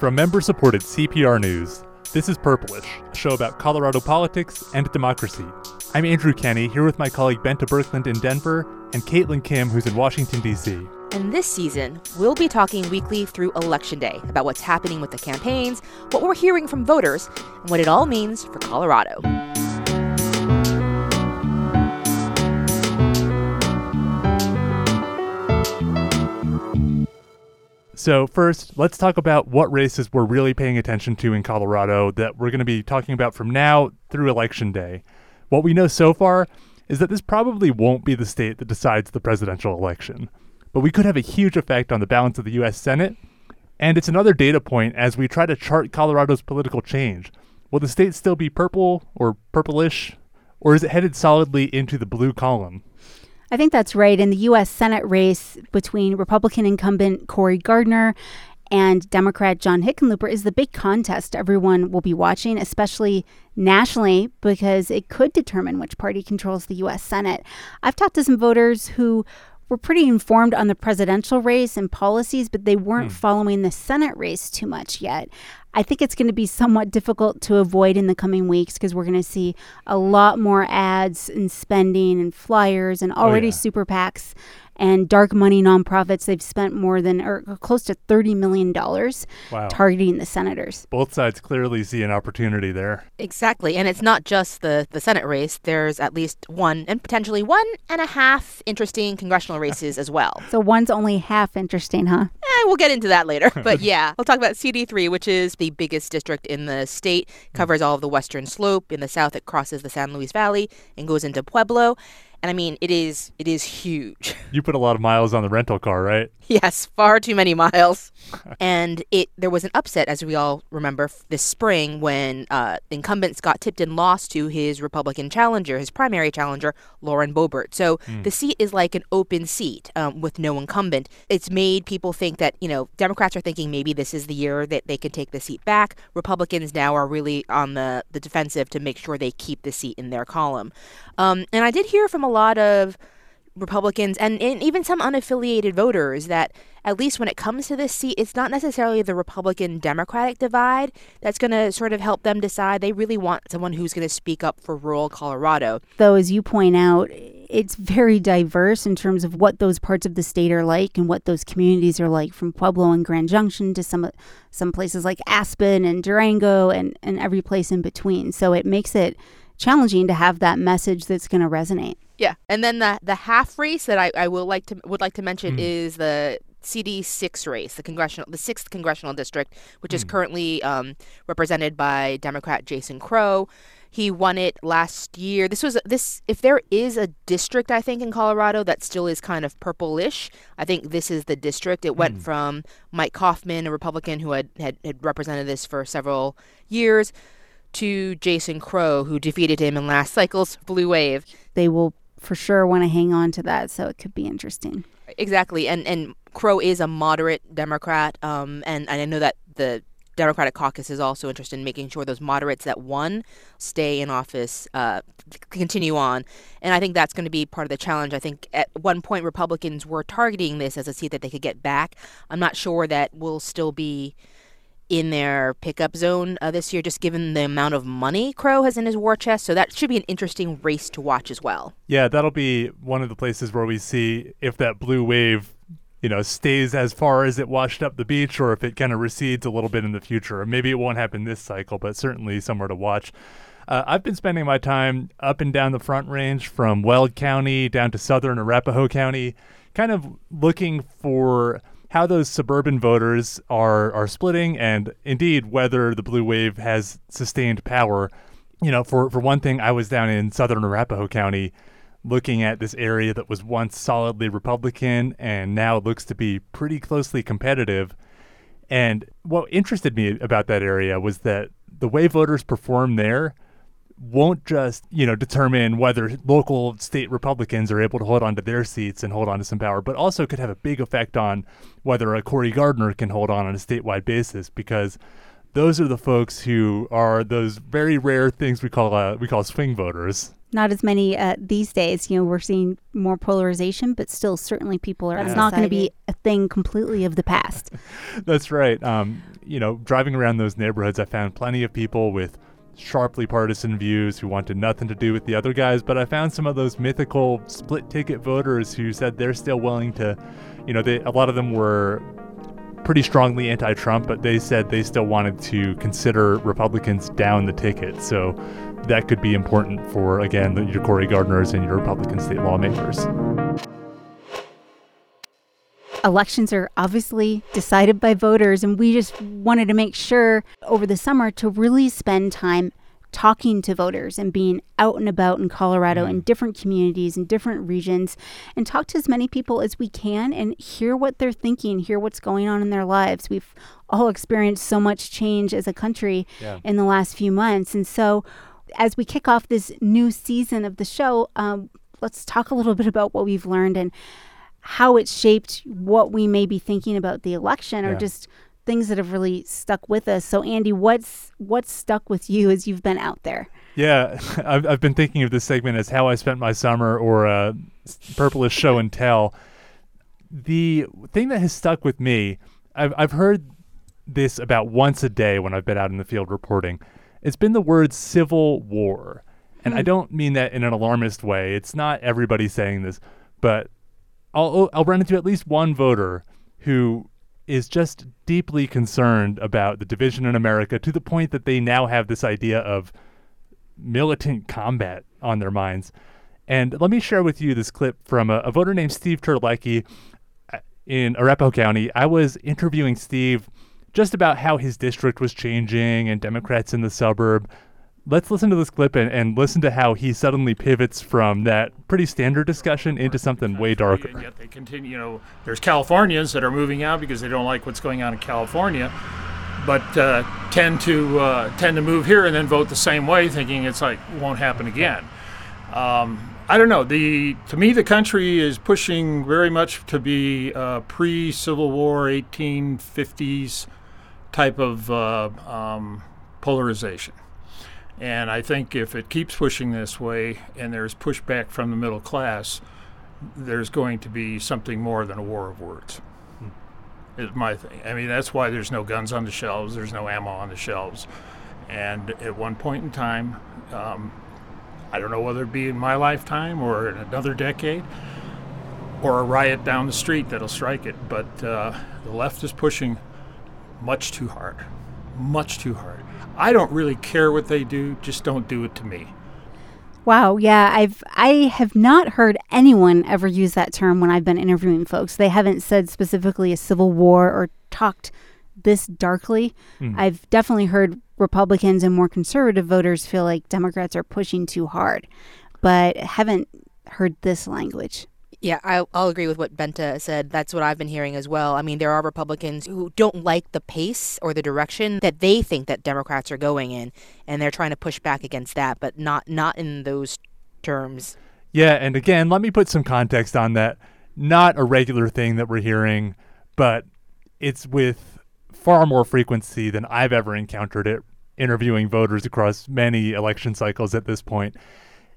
From member supported CPR News, this is Purplish, a show about Colorado politics and democracy. I'm Andrew Kenney, here with my colleague Bente Birkeland in Denver and Caitlin Kim, who's in Washington, D.C. And this season, we'll be talking weekly through Election Day about what's happening with the campaigns, what we're hearing from voters, and what it all means for Colorado. So, first, let's talk about what races we're really paying attention to in Colorado that we're going to be talking about from now through Election Day. What we know so far is that this probably won't be the state that decides the presidential election, but we could have a huge effect on the balance of the U.S. Senate. And it's another data point as we try to chart Colorado's political change. Will the state still be purple or purplish, or is it headed solidly into the blue column? I think that's right. In the U.S. Senate race between Republican incumbent Cory Gardner and Democrat John Hickenlooper is the big contest everyone will be watching, especially nationally, because it could determine which party controls the U.S. Senate. I've talked to some voters who were pretty informed on the presidential race and policies, but they weren't mm. following the Senate race too much yet. I think it's going to be somewhat difficult to avoid in the coming weeks because we're going to see a lot more ads and spending and flyers and already oh, yeah. super PACs and dark money nonprofits. They've spent more than or close to $30 million wow. targeting the senators. Both sides clearly see an opportunity there. Exactly. And it's not just the, the Senate race, there's at least one and potentially one and a half interesting congressional races as well. So one's only half interesting, huh? Eh, we'll get into that later. But yeah, we'll talk about CD3, which is the biggest district in the state, hmm. covers all of the western slope. In the south, it crosses the San Luis Valley and goes into Pueblo. And I mean, it is it is huge. You put a lot of miles on the rental car, right? yes, far too many miles. and it there was an upset, as we all remember, this spring when uh, incumbent Scott Tipton lost to his Republican challenger, his primary challenger, Lauren Boebert. So mm. the seat is like an open seat um, with no incumbent. It's made people think that you know Democrats are thinking maybe this is the year that they can take the seat back. Republicans now are really on the the defensive to make sure they keep the seat in their column. Um, and I did hear from a lot of Republicans and, and even some unaffiliated voters that at least when it comes to this seat, it's not necessarily the Republican Democratic divide that's going to sort of help them decide. They really want someone who's going to speak up for rural Colorado. Though, as you point out, it's very diverse in terms of what those parts of the state are like and what those communities are like, from Pueblo and Grand Junction to some some places like Aspen and Durango and, and every place in between. So it makes it challenging to have that message that's going to resonate. Yeah, and then the the half race that I, I will like to would like to mention mm. is the CD six race, the congressional the sixth congressional district, which mm. is hmm. currently um, represented by Democrat Jason Crow. He won it last year. This was this if there is a district I think in Colorado that still is kind of purplish. I think this is the district. It went mm. from Mike Coffman, a Republican who had, had had represented this for several years, to Jason Crow, who defeated him in last cycle's blue wave. They will for sure want to hang on to that, so it could be interesting. Exactly, and and Crow is a moderate Democrat, um, and, and I know that the Democratic caucus is also interested in making sure those moderates that won stay in office, uh, continue on. And I think that's going to be part of the challenge. I think at one point Republicans were targeting this as a seat that they could get back. I'm not sure that will still be in their pickup zone uh, this year, just given the amount of money Crow has in his war chest. So that should be an interesting race to watch as well. Yeah, that'll be one of the places where we see if that blue wave, you know, stays as far as it washed up the beach, or if it kind of recedes a little bit in the future. Maybe it won't happen this cycle, but certainly somewhere to watch. Uh, I've been spending my time up and down the Front Range from Weld County down to southern Arapahoe County, kind of looking for how those suburban voters are are splitting, and indeed whether the blue wave has sustained power. You know, for for one thing, I was down in southern Arapahoe County looking at this area that was once solidly Republican and now looks to be pretty closely competitive. And what interested me about that area was that the way voters perform there won't just you know determine whether local state Republicans are able to hold on to their seats and hold on to some power, but also could have a big effect on whether a Cory Gardner can hold on on a statewide basis because those are the folks who are those very rare things we call uh, we call swing voters not as many uh, these days. You know, we're seeing more polarization, but still, certainly people are. It's not going to be a thing completely of the past. That's right. Um, you know, driving around those neighborhoods, I found plenty of people with sharply partisan views who wanted nothing to do with the other guys, but I found some of those mythical split ticket voters who said they're still willing to, you know, they, a lot of them were pretty strongly anti Trump, but they said they still wanted to consider Republicans down the ticket. So that could be important for, again, your Cory Gardners and your Republican state lawmakers. Elections are obviously decided by voters, and we just wanted to make sure over the summer to really spend time talking to voters and being out and about in Colorado in different communities in different regions and talk to as many people as we can and hear what they're thinking, hear what's going on in their lives. We've all experienced so much change as a country Yeah. in the last few months. And so, as we kick off this new season of the show, um, let's talk a little bit about what we've learned and how it shaped what we may be thinking about the election or Yeah. just things that have really stuck with us. So Andy, what's what's stuck with you as you've been out there? Yeah, I've, I've been thinking of this segment as how I spent my summer or uh, purplish show and tell. The thing that has stuck with me, I've, I've heard this about once a day when I've been out in the field reporting. It's been the word civil war. And I don't mean that in an alarmist way. It's not everybody saying this, but I'll, I'll run into at least one voter who is just deeply concerned about the division in America to the point that they now have this idea of militant combat on their minds. And let me share with you this clip from a, a voter named Steve Terlecki uh, in Arapahoe County. I was interviewing Steve just about how his district was changing and Democrats in the suburb. Let's listen to this clip and, and listen to how he suddenly pivots from that pretty standard discussion into something way And darker. yet they continue. You know, there's Californians that are moving out because they don't like what's going on in California, but uh, tend to uh, tend to move here and then vote the same way, thinking it's like won't happen again. Um, I don't know. The to me, the country is pushing very much to be uh, pre-Civil War, 1850s type of uh, um, polarization. And I think if it keeps pushing this way and there's pushback from the middle class, there's going to be something more than a war of words. Is my thing. I mean, that's why there's no guns on the shelves, there's no ammo on the shelves. And at one point in time, um, I don't know whether it be in my lifetime or in another decade, or a riot down the street that'll strike it. But uh, the left is pushing much too hard, much too hard. I don't really care what they do, just don't do it to me. Wow, yeah, I've I have not heard anyone ever use that term when I've been interviewing folks. They haven't said specifically a civil war or talked this darkly. Hmm. I've definitely heard Republicans and more conservative voters feel like Democrats are pushing too hard, but haven't heard this language. Yeah, I, I'll agree with what Bente said. That's what I've been hearing as well. I mean, there are Republicans who don't like the pace or the direction that they think that Democrats are going in, and they're trying to push back against that, but not not in those terms. Yeah, and again, let me put some context on that. Not a regular thing that we're hearing, but it's with far more frequency than I've ever encountered it interviewing voters across many election cycles at this point.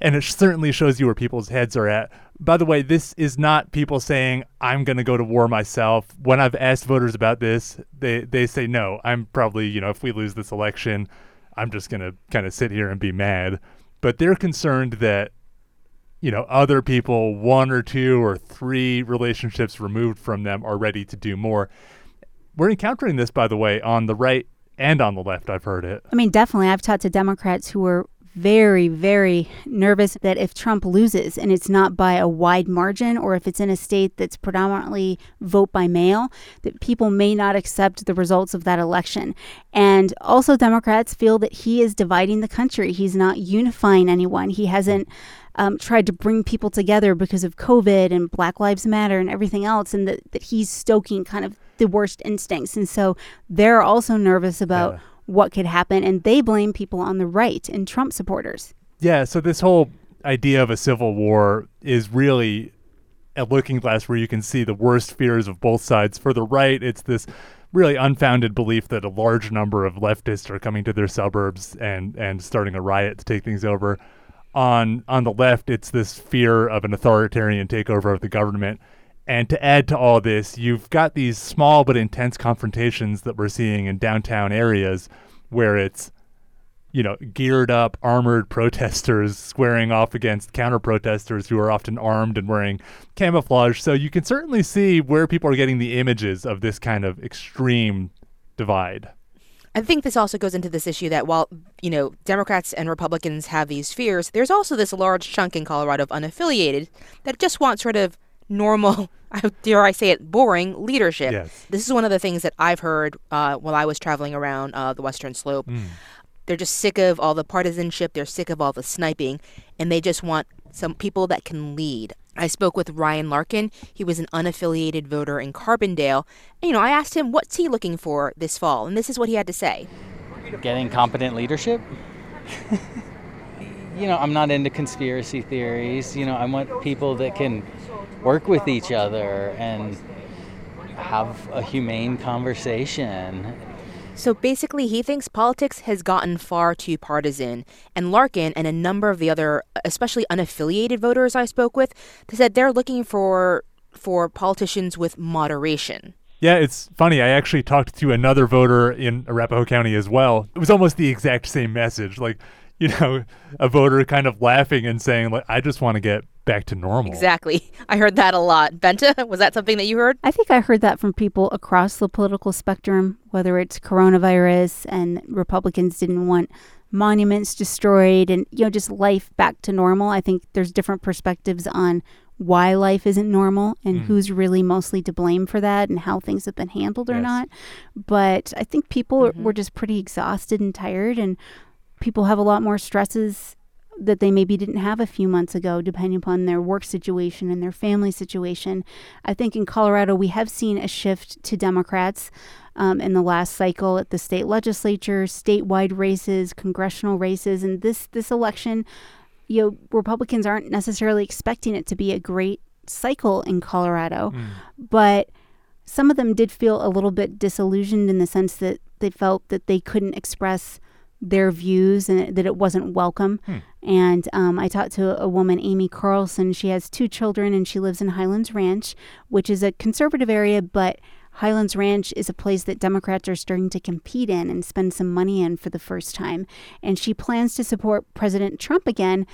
And it certainly shows you where people's heads are at. By the way, this is not people saying, I'm going to go to war myself. When I've asked voters about this, they, they say, no, I'm probably, you know, if we lose this election, I'm just going to kind of sit here and be mad. But they're concerned that you know, other people, one or two or three relationships removed from them, are ready to do more. We're encountering this, by the way, on the right and on the left. I've heard it. I mean, definitely. I've talked to Democrats who are very, very nervous that if Trump loses and it's not by a wide margin, or if it's in a state that's predominantly vote by mail, that people may not accept the results of that election. And also, Democrats feel that he is dividing the country. He's not unifying anyone. He hasn't um, tried to bring people together because of COVID and Black Lives Matter and everything else, and that, that he's stoking kind of the worst instincts. And so they're also nervous about Yeah. What could happen, and they blame people on the right and Trump supporters. Yeah, so this whole idea of a civil war is really a looking glass where you can see the worst fears of both sides. For the right, it's this really unfounded belief that a large number of leftists are coming to their suburbs and and starting a riot to take things over. On on the left, it's this fear of an authoritarian takeover of the government. And to add to all this, you've got these small but intense confrontations that we're seeing in downtown areas where it's, you know, geared up, armored protesters squaring off against counter protesters who are often armed and wearing camouflage. So you can certainly see where people are getting the images of this kind of extreme divide. I think this also goes into this issue that while, you know, Democrats and Republicans have these fears, there's also this large chunk in Colorado of unaffiliated that just want sort of normal, dare I say it, boring leadership. Yes. This is one of the things that I've heard uh, while I was traveling around uh, the Western Slope. Mm. They're just sick of all the partisanship, they're sick of all the sniping, and they just want some people that can lead. I spoke with Ryan Larkin. He was an unaffiliated voter in Carbondale. And, you know, I asked him what's he looking for this fall, and this is what he had to say. Getting competent leadership. you know, I'm not into conspiracy theories. You know, I want people that can work with each other and have a humane conversation. So basically, he thinks politics has gotten far too partisan. And Larkin and a number of the other, especially unaffiliated voters I spoke with, they said they're looking for for politicians with moderation. Yeah, it's funny. I actually talked to another voter in Arapahoe County as well. It was almost the exact same message. Like, you know, a voter kind of laughing and saying, like, I just want to get back to normal. Exactly. I heard that a lot. Bente, was that something that you heard? I think I heard that from people across the political spectrum, whether it's coronavirus and Republicans didn't want monuments destroyed and, you know, just life back to normal. I think there's different perspectives on why life isn't normal and Mm. who's really mostly to blame for that and how things have been handled or Yes. not. But I think people Mhm. were just pretty exhausted and tired, and people have a lot more stresses that they maybe didn't have a few months ago, depending upon their work situation and their family situation. I think in Colorado, we have seen a shift to Democrats um, in the last cycle at the state legislature, statewide races, congressional races, and this this election, you know, Republicans aren't necessarily expecting it to be a great cycle in Colorado, Mm. but some of them did feel a little bit disillusioned in the sense that they felt that they couldn't express their views and that it wasn't welcome. Hmm. And um, I talked to a woman, Amy Carlson. She has two children and she lives in Highlands Ranch, which is a conservative area, but Highlands Ranch is a place that Democrats are starting to compete in and spend some money in for the first time. And she plans to support President Trump again.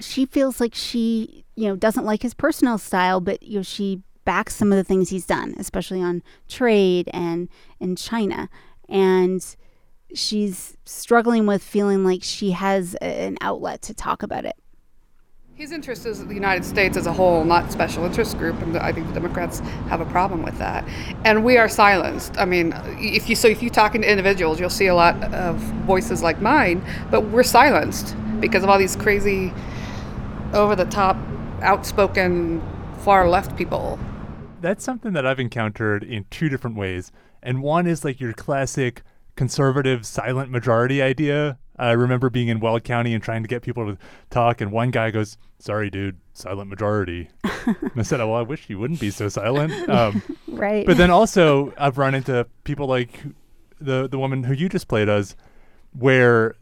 She feels like she, you know, doesn't like his personal style, but you know, she backs some of the things he's done, especially on trade and in China. And she's struggling with feeling like she has an outlet to talk about it. His interest is the United States as a whole, not special interest group, and I think the Democrats have a problem with that. And we are silenced. I mean, if you so if you talk to individuals, you'll see a lot of voices like mine, but we're silenced because of all these crazy, over-the-top, outspoken, far-left people. That's something that I've encountered in two different ways. And one is like your classic conservative silent majority idea. I remember being in Weld County and trying to get people to talk, and one guy goes, Sorry, dude, silent majority. and I said, Oh, well, I wish you wouldn't be so silent. Um, Right. but then also, I've run into people like the, the woman who you just played as, where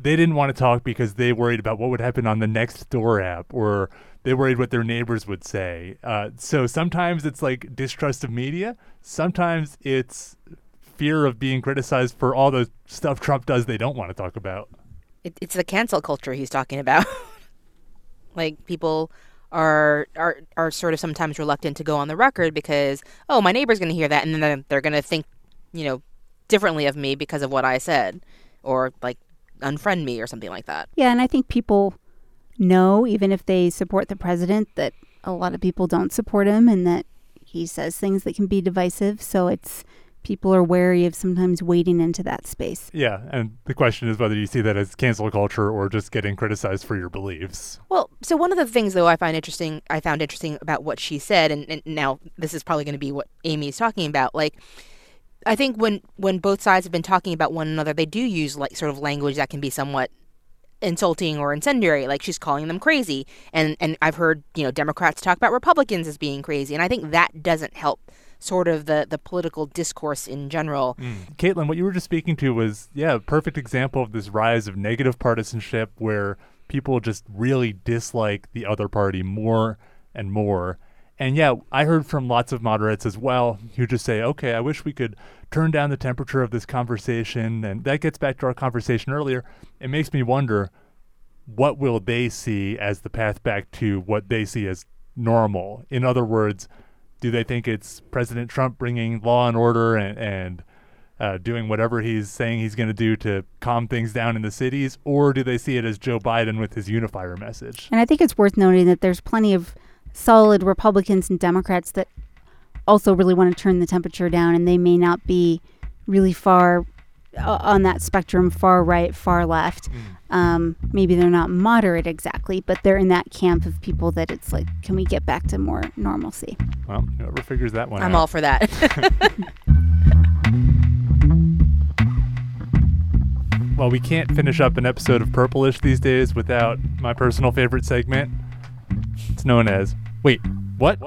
they didn't want to talk because they worried about what would happen on the next door app or they worried what their neighbors would say. Uh, so sometimes it's like distrust of media. Sometimes it's fear of being criticized for all the stuff Trump does they don't want to talk about. It, it's the cancel culture he's talking about. like people are are are sort of sometimes reluctant to go on the record because oh my neighbor's going to hear that and then they're going to think you know differently of me because of what I said or like unfriend me or something like that. yeah, and I think people know, even if they support the president, that a lot of people don't support him and that he says things that can be divisive. So it's people are wary of sometimes wading into that space. Yeah, and the question is whether you see that as cancel culture or just getting criticized for your beliefs. Well, so one of the things though I find interesting, I found interesting about what she said, and, and now this is probably going to be what Amy's talking about. Like, I think when when both sides have been talking about one another, they do use like sort of language that can be somewhat insulting or incendiary. Like she's calling them crazy, and and I've heard you know Democrats talk about Republicans as being crazy, and I think that doesn't help sort of the the political discourse in general. Mm. Caitlin, what you were just speaking to was, yeah, a perfect example of this rise of negative partisanship where people just really dislike the other party more and more. And yeah, I heard from lots of moderates as well who just say, okay, I wish we could turn down the temperature of this conversation. And that gets back to our conversation earlier. It makes me wonder what will they see as the path back to what they see as normal? In other words, do they think it's President Trump bringing law and order and, and uh, doing whatever he's saying he's going to do to calm things down in the cities, or do they see it as Joe Biden with his unifier message? And I think it's worth noting that there's plenty of solid Republicans and Democrats that also really want to turn the temperature down, and they may not be really far on that spectrum, far right, far left. Mm. Um, maybe they're not moderate exactly, but they're in that camp of people that it's like, can we get back to more normalcy? Well, whoever figures that one I'm out. all for that. well, we can't finish up an episode of Purplish these days without my personal favorite segment. It's known as Wait, what?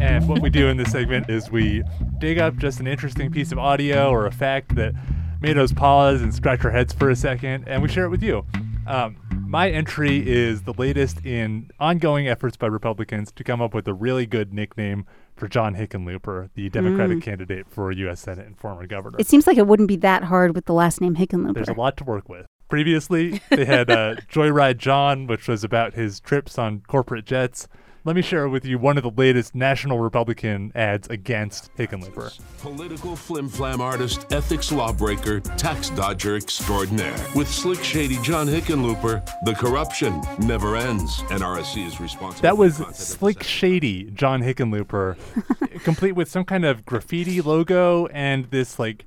And what we do in this segment is we dig up just an interesting piece of audio or a fact that made us pause and scratch our heads for a second, and we share it with you. Um, my entry is the latest in ongoing efforts by Republicans to come up with a really good nickname for John Hickenlooper, the Democratic mm. candidate for U.S. Senate and former governor. It seems like it wouldn't be that hard with the last name Hickenlooper. There's a lot to work with. Previously, they had uh, Joyride John, which was about his trips on corporate jets. Let me share with you one of the latest National Republican ads against Hickenlooper. Political flim-flam artist, ethics lawbreaker, tax dodger extraordinaire. With slick, shady John Hickenlooper, the corruption never ends. NRSC is responsible. That was slick, shady John Hickenlooper, complete with some kind of graffiti logo and this like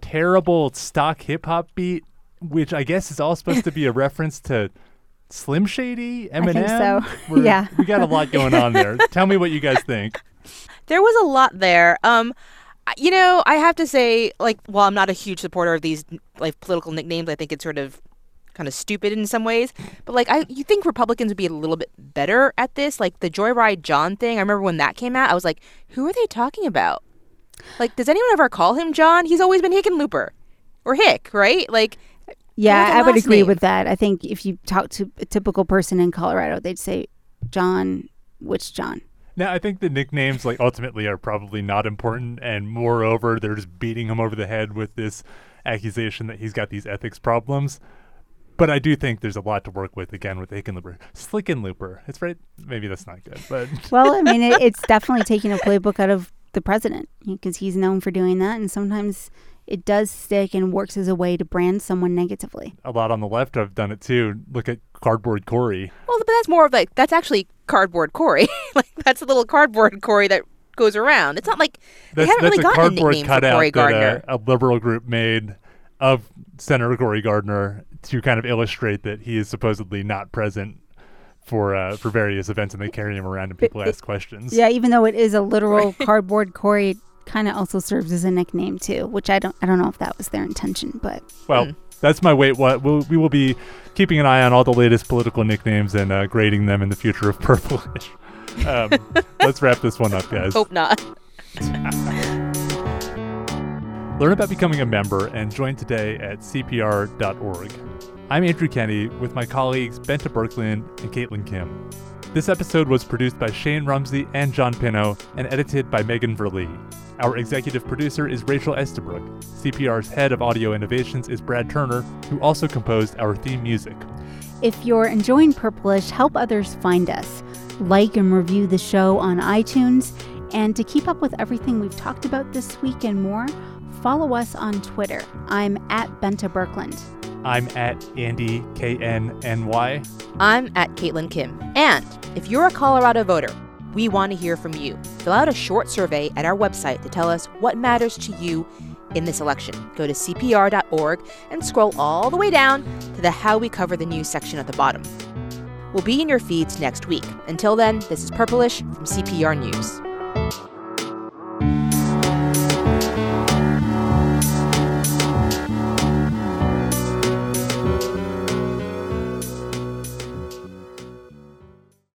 terrible stock hip hop beat, which I guess is all supposed to be a reference to Slim Shady, Eminem. I think so. yeah, we got a lot going on there. Tell me what you guys think. There was a lot there. Um, you know, I have to say, like, while I'm not a huge supporter of these like political nicknames, I think it's sort of kind of stupid in some ways. But like, I you think Republicans would be a little bit better at this? Like the Joyride John thing. I remember when that came out, I was like, who are they talking about? Like, does anyone ever call him John? He's always been Hickenlooper or Hick, right? Like, yeah, I would agree name? with that. I think if you talk to a typical person in Colorado, they'd say John, which John? Now, I think the nicknames, like, ultimately are probably not important. And moreover, they're just beating him over the head with this accusation that he's got these ethics problems. But I do think there's a lot to work with again with Hickenlooper. Slickenlooper. It's right. Maybe that's not good, but. well, I mean, it, it's definitely taking a playbook out of the president because he's known for doing that. And sometimes it does stick and works as a way to brand someone negatively. A lot on the left have done it too. Look at Cardboard Cory. Well, but that's more of like that's actually Cardboard Cory. like that's a little cardboard Cory that goes around. It's not like they that's, haven't that's really gotten a cardboard nickname for Cory Gardner. A, a liberal group made of Senator Cory Gardner to kind of illustrate that he is supposedly not present for uh, for various events, and they carry him around and people ask questions. Yeah, even though it is a literal cardboard Cory, kind of also serves as a nickname too, which I don't I don't know if that was their intention, but well, mm. that's my wait. What we'll, we will be keeping an eye on all the latest political nicknames and uh, grading them in the future of Purplish. um, let's wrap this one up, guys. Hope not. Learn about becoming a member and join today at CPR.org. I'm Andrew Kenney with my colleagues Bente Birkeland and Caitlin Kim. This episode was produced by Shane Rumsey and John Pino and edited by Megan Verlee. Our executive producer is Rachel Estabrook. CPR's head of audio innovations is Brad Turner, who also composed our theme music. If you're enjoying Purplish, help others find us. Like and review the show on iTunes. And to keep up with everything we've talked about this week and more, follow us on Twitter. I'm at Bente Birkeland. I'm at Andy K N N Y. I'm at Caitlin Kim. And if you're a Colorado voter, we want to hear from you. Fill out a short survey at our website to tell us what matters to you in this election. Go to CPR.org and scroll all the way down to the How We Cover the News section at the bottom. We'll be in your feeds next week. Until then, this is Purplish from CPR News.